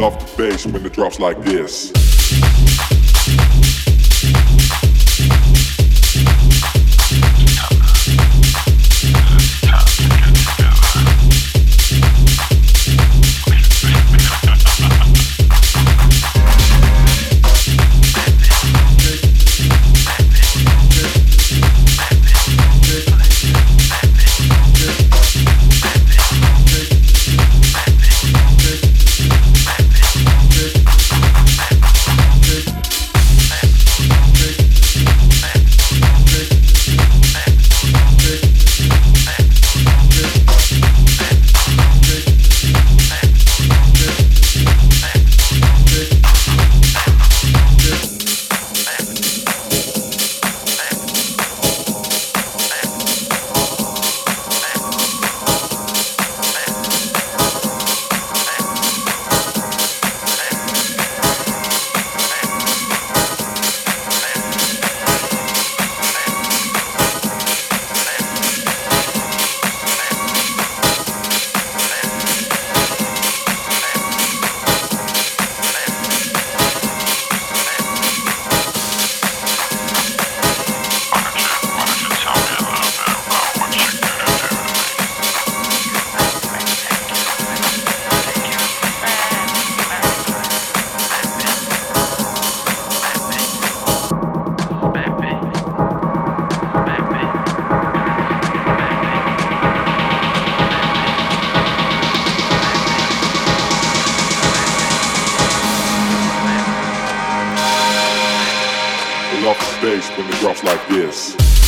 Love the bass when it drops like this. Rodrigues.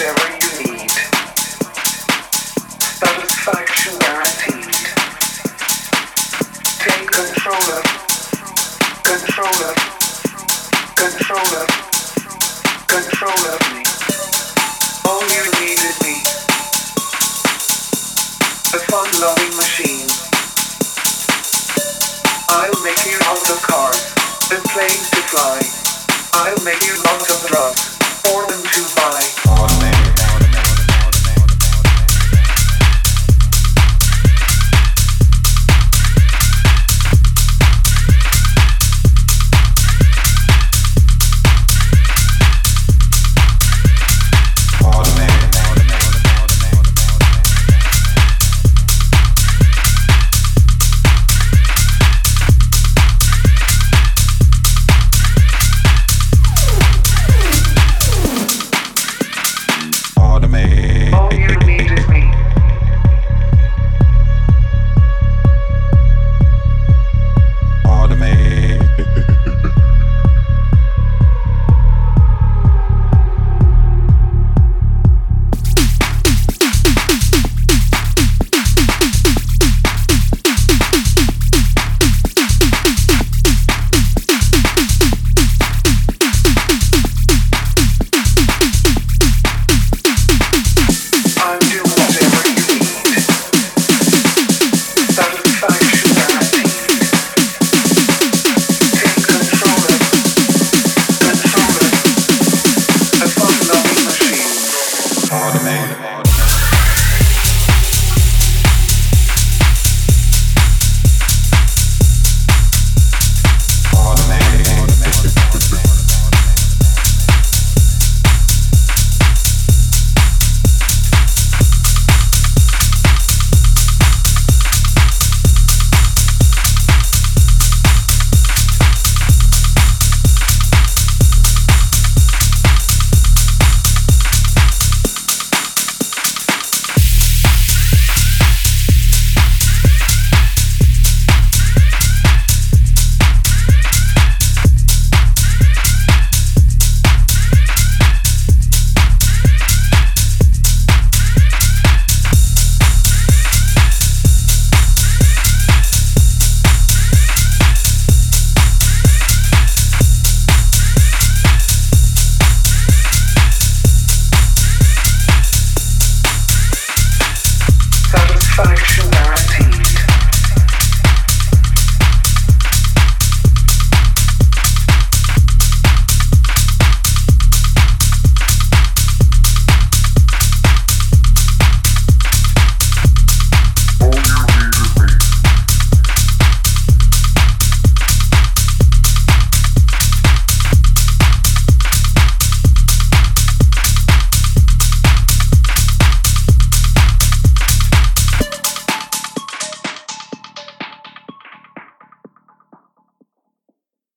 whatever you need. Satisfaction guaranteed. Take control of, control of, control of, control of me. All you need is me. Fun-loving machine. I'll make you of and planes to fly. I'll make you lots of drugs for them to buy.